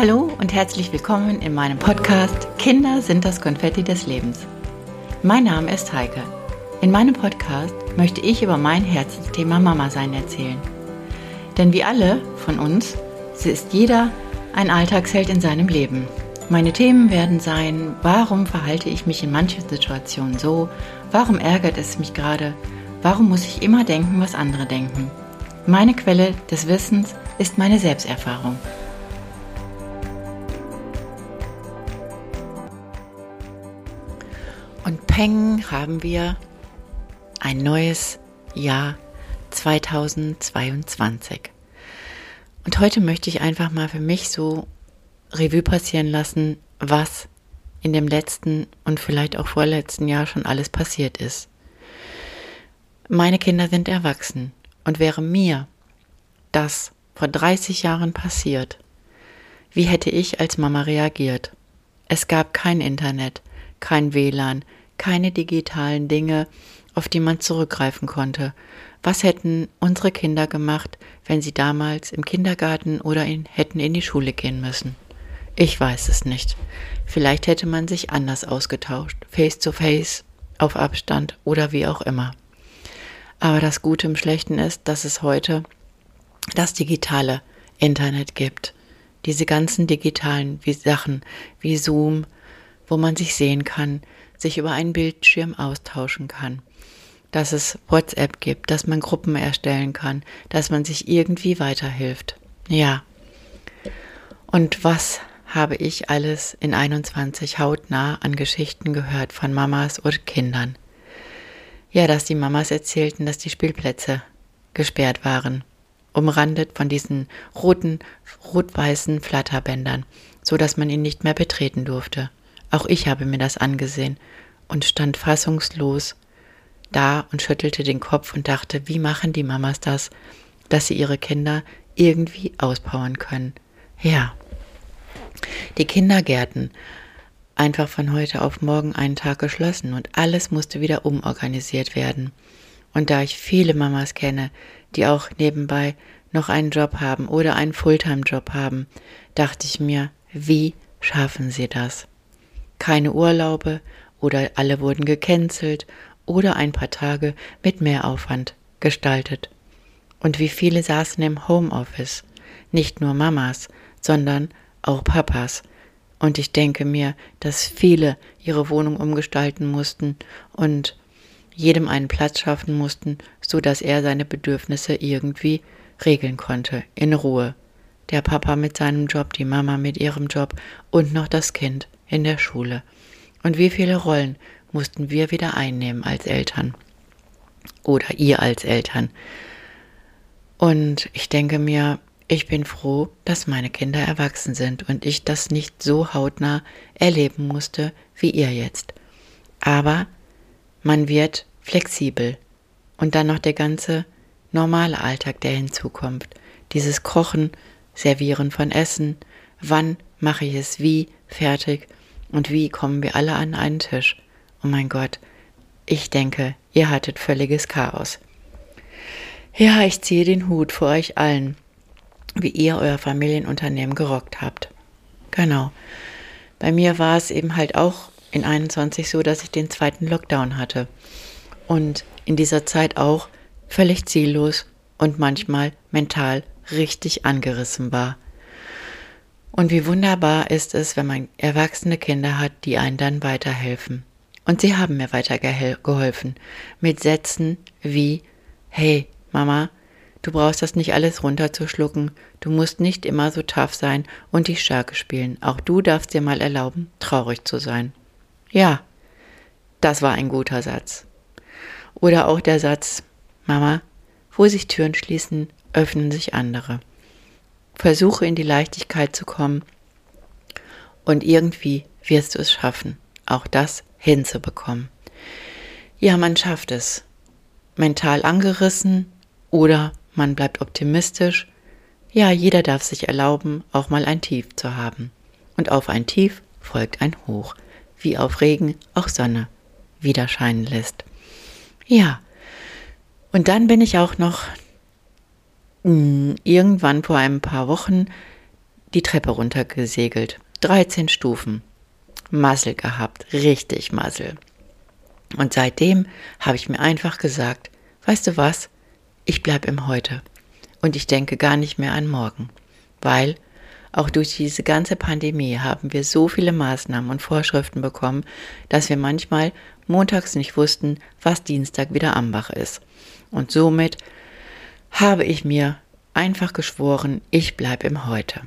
Hallo und herzlich willkommen in meinem Podcast Kinder sind das Konfetti des Lebens. Mein Name ist Heike. In meinem Podcast möchte ich über mein Herzensthema Mama sein erzählen. Denn wie alle von uns, ist jeder ein Alltagsheld in seinem Leben. Meine Themen werden sein, warum verhalte ich mich in manchen Situationen so, warum ärgert es mich gerade, warum muss ich immer denken, was andere denken. Meine Quelle des Wissens ist meine Selbsterfahrung. Und Peng haben wir ein neues Jahr 2022. Und heute möchte ich einfach mal für mich so Revue passieren lassen, was in dem letzten und vielleicht auch vorletzten Jahr schon alles passiert ist. Meine Kinder sind erwachsen und wäre mir das vor 30 Jahren passiert, wie hätte ich als Mama reagiert? Es gab kein Internet, kein WLAN, keine digitalen Dinge, auf die man zurückgreifen konnte. Was hätten unsere Kinder gemacht, wenn sie damals im Kindergarten oder in, hätten in die Schule gehen müssen? Ich weiß es nicht. Vielleicht hätte man sich anders ausgetauscht, face to face, auf Abstand oder wie auch immer. Aber das Gute im Schlechten ist, dass es heute das digitale Internet gibt. Diese ganzen digitalen wie Sachen wie Zoom, wo man sich sehen kann, sich über einen Bildschirm austauschen kann, dass es WhatsApp gibt, dass man Gruppen erstellen kann, dass man sich irgendwie weiterhilft. Ja. Und was habe ich alles in 21 hautnah an Geschichten gehört von Mamas und Kindern? Ja, dass die Mamas erzählten, dass die Spielplätze gesperrt waren, umrandet von diesen roten, rot-weißen Flatterbändern, so dass man ihn nicht mehr betreten durfte. Auch ich habe mir das angesehen und stand fassungslos da und schüttelte den Kopf und dachte, wie machen die Mamas das, dass sie ihre Kinder irgendwie auspowern können. Ja. Die Kindergärten einfach von heute auf morgen einen Tag geschlossen und alles musste wieder umorganisiert werden. Und da ich viele Mamas kenne, die auch nebenbei noch einen Job haben oder einen Fulltime-Job haben, dachte ich mir, wie schaffen sie das? Keine Urlaube oder alle wurden gecancelt oder ein paar Tage mit Mehraufwand gestaltet. Und wie viele saßen im Homeoffice, nicht nur Mamas, sondern auch Papas. Und ich denke mir, dass viele ihre Wohnung umgestalten mussten und jedem einen Platz schaffen mussten, so dass er seine Bedürfnisse irgendwie regeln konnte, in Ruhe. Der Papa mit seinem Job, die Mama mit ihrem Job und noch das Kind in der Schule. Und wie viele Rollen mussten wir wieder einnehmen als Eltern oder ihr als Eltern. Und ich denke mir, ich bin froh, dass meine Kinder erwachsen sind und ich das nicht so hautnah erleben musste wie ihr jetzt. Aber man wird flexibel. Und dann noch der ganze normale Alltag, der hinzukommt. Dieses Kochen, Servieren von Essen, wann mache ich es wie, fertig und wie kommen wir alle an einen Tisch? Oh mein Gott, ich denke, ihr hattet völliges Chaos. Ja, ich ziehe den Hut vor euch allen, wie ihr euer Familienunternehmen gerockt habt. Genau. Bei mir war es eben halt auch in 21 so, dass ich den zweiten Lockdown hatte. Und in dieser Zeit auch völlig ziellos und manchmal mental richtig angerissen war. Und wie wunderbar ist es, wenn man erwachsene Kinder hat, die einen dann weiterhelfen. Und sie haben mir weitergeholfen mit Sätzen wie, hey, Mama, du brauchst das nicht alles runterzuschlucken, du musst nicht immer so tough sein und die Stärke spielen, auch du darfst dir mal erlauben, traurig zu sein. Ja, das war ein guter Satz. Oder auch der Satz, Mama, wo sich Türen schließen, öffnen sich andere. Versuche in die Leichtigkeit zu kommen und irgendwie wirst du es schaffen, auch das hinzubekommen. Ja, man schafft es. Mental angerissen oder man bleibt optimistisch. Ja, jeder darf sich erlauben, auch mal ein Tief zu haben. Und auf ein Tief folgt ein Hoch, wie auf Regen auch Sonne wieder scheinen lässt. Ja, und dann bin ich auch noch irgendwann vor ein paar Wochen die Treppe runtergesegelt. 13 Stufen. Muzzle gehabt, richtig Muzzle. Und seitdem habe ich mir einfach gesagt, weißt du was, ich bleibe im Heute und ich denke gar nicht mehr an morgen, weil auch durch diese ganze Pandemie haben wir so viele Maßnahmen und Vorschriften bekommen, dass wir manchmal montags nicht wussten, was Dienstag wieder Ambach ist. Und somit habe ich mir einfach geschworen, ich bleibe im Heute.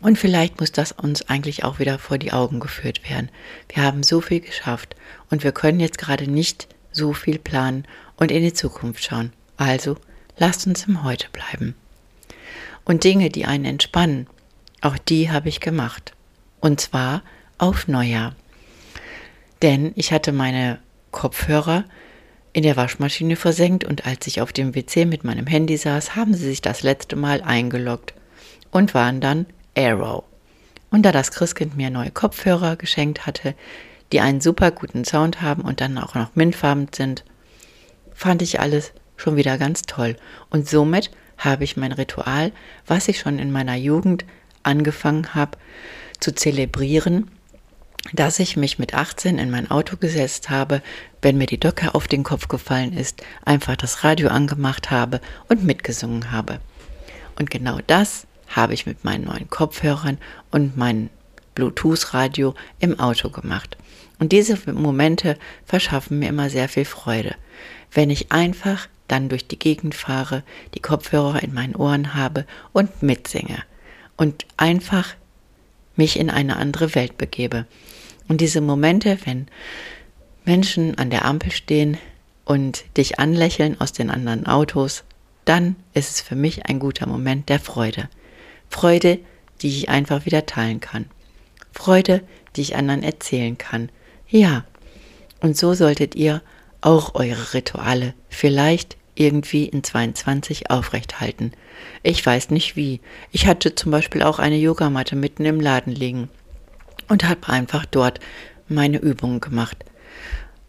Und vielleicht muss das uns eigentlich auch wieder vor die Augen geführt werden. Wir haben so viel geschafft und wir können jetzt gerade nicht so viel planen und in die Zukunft schauen. Also lasst uns im Heute bleiben. Und Dinge, die einen entspannen, auch die habe ich gemacht. Und zwar auf Neujahr. Denn ich hatte meine Kopfhörer in der Waschmaschine versenkt und als ich auf dem WC mit meinem Handy saß, haben sie sich das letzte Mal eingeloggt und waren dann Arrow. Und da das Christkind mir neue Kopfhörer geschenkt hatte, die einen super guten Sound haben und dann auch noch mintfarben sind, fand ich alles schon wieder ganz toll. Und somit habe ich mein Ritual, was ich schon in meiner Jugend angefangen habe zu zelebrieren, dass ich mich mit 18 in mein Auto gesetzt habe, wenn mir die Docke auf den Kopf gefallen ist, einfach das Radio angemacht habe und mitgesungen habe. Und genau das habe ich mit meinen neuen Kopfhörern und meinem Bluetooth-Radio im Auto gemacht. Und diese Momente verschaffen mir immer sehr viel Freude. Wenn ich einfach dann durch die Gegend fahre, die Kopfhörer in meinen Ohren habe und mitsinge und einfach mich in eine andere Welt begebe. Und diese Momente, wenn Menschen an der Ampel stehen und dich anlächeln aus den anderen Autos, dann ist es für mich ein guter Moment der Freude. Freude, die ich einfach wieder teilen kann. Freude, die ich anderen erzählen kann. Ja, und so solltet ihr auch eure Rituale vielleicht irgendwie in 22 aufrechthalten. Ich weiß nicht wie. Ich hatte zum Beispiel auch eine Yogamatte mitten im Laden liegen und habe einfach dort meine Übungen gemacht.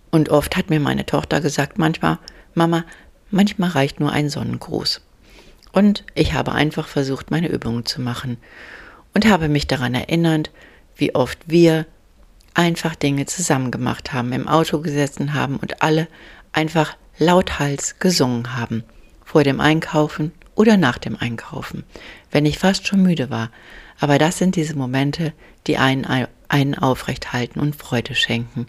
Und oft hat mir meine Tochter gesagt, manchmal, Mama, manchmal reicht nur ein Sonnengruß. Und ich habe einfach versucht, meine Übungen zu machen und habe mich daran erinnert, wie oft wir einfach Dinge zusammen gemacht haben, im Auto gesessen haben und alle einfach lauthals gesungen haben, vor dem Einkaufen oder nach dem Einkaufen, wenn ich fast schon müde war. Aber das sind diese Momente, die einen, einen aufrecht halten und Freude schenken.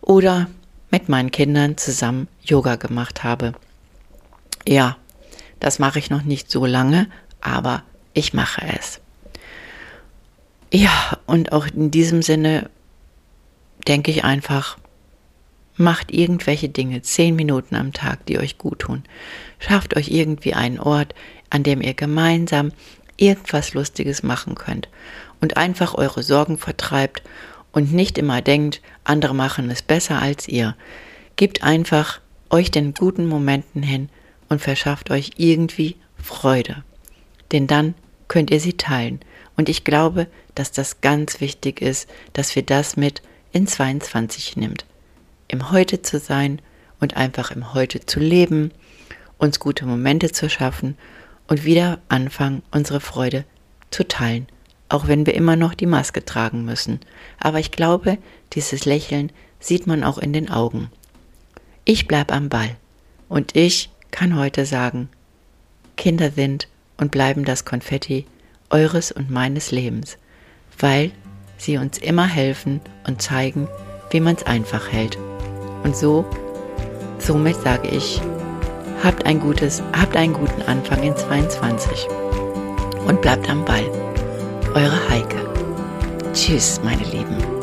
Oder mit meinen Kindern zusammen Yoga gemacht habe. Ja, das mache ich noch nicht so lange, aber ich mache es. Ja, und auch in diesem Sinne denke ich einfach, macht irgendwelche Dinge, zehn Minuten am Tag, die euch gut tun. Schafft euch irgendwie einen Ort, an dem ihr gemeinsam irgendwas Lustiges machen könnt und einfach eure Sorgen vertreibt und nicht immer denkt, andere machen es besser als ihr. Gebt einfach euch den guten Momenten hin und verschafft euch irgendwie Freude. Denn dann könnt ihr sie teilen. Und ich glaube, dass das ganz wichtig ist, dass wir das mit in 22 nimmt. Im Heute zu sein und einfach im Heute zu leben, uns gute Momente zu schaffen und wieder anfangen, unsere Freude zu teilen, auch wenn wir immer noch die Maske tragen müssen. Aber ich glaube, dieses Lächeln sieht man auch in den Augen. Ich bleib am Ball und ich kann heute sagen, Kinder sind und bleiben das Konfetti eures und meines Lebens, weil sie uns immer helfen und zeigen, wie man es einfach hält. Und so, somit sage ich, habt ein gutes, habt einen guten Anfang in 22 und bleibt am Ball. Eure Heike. Tschüss, meine Lieben.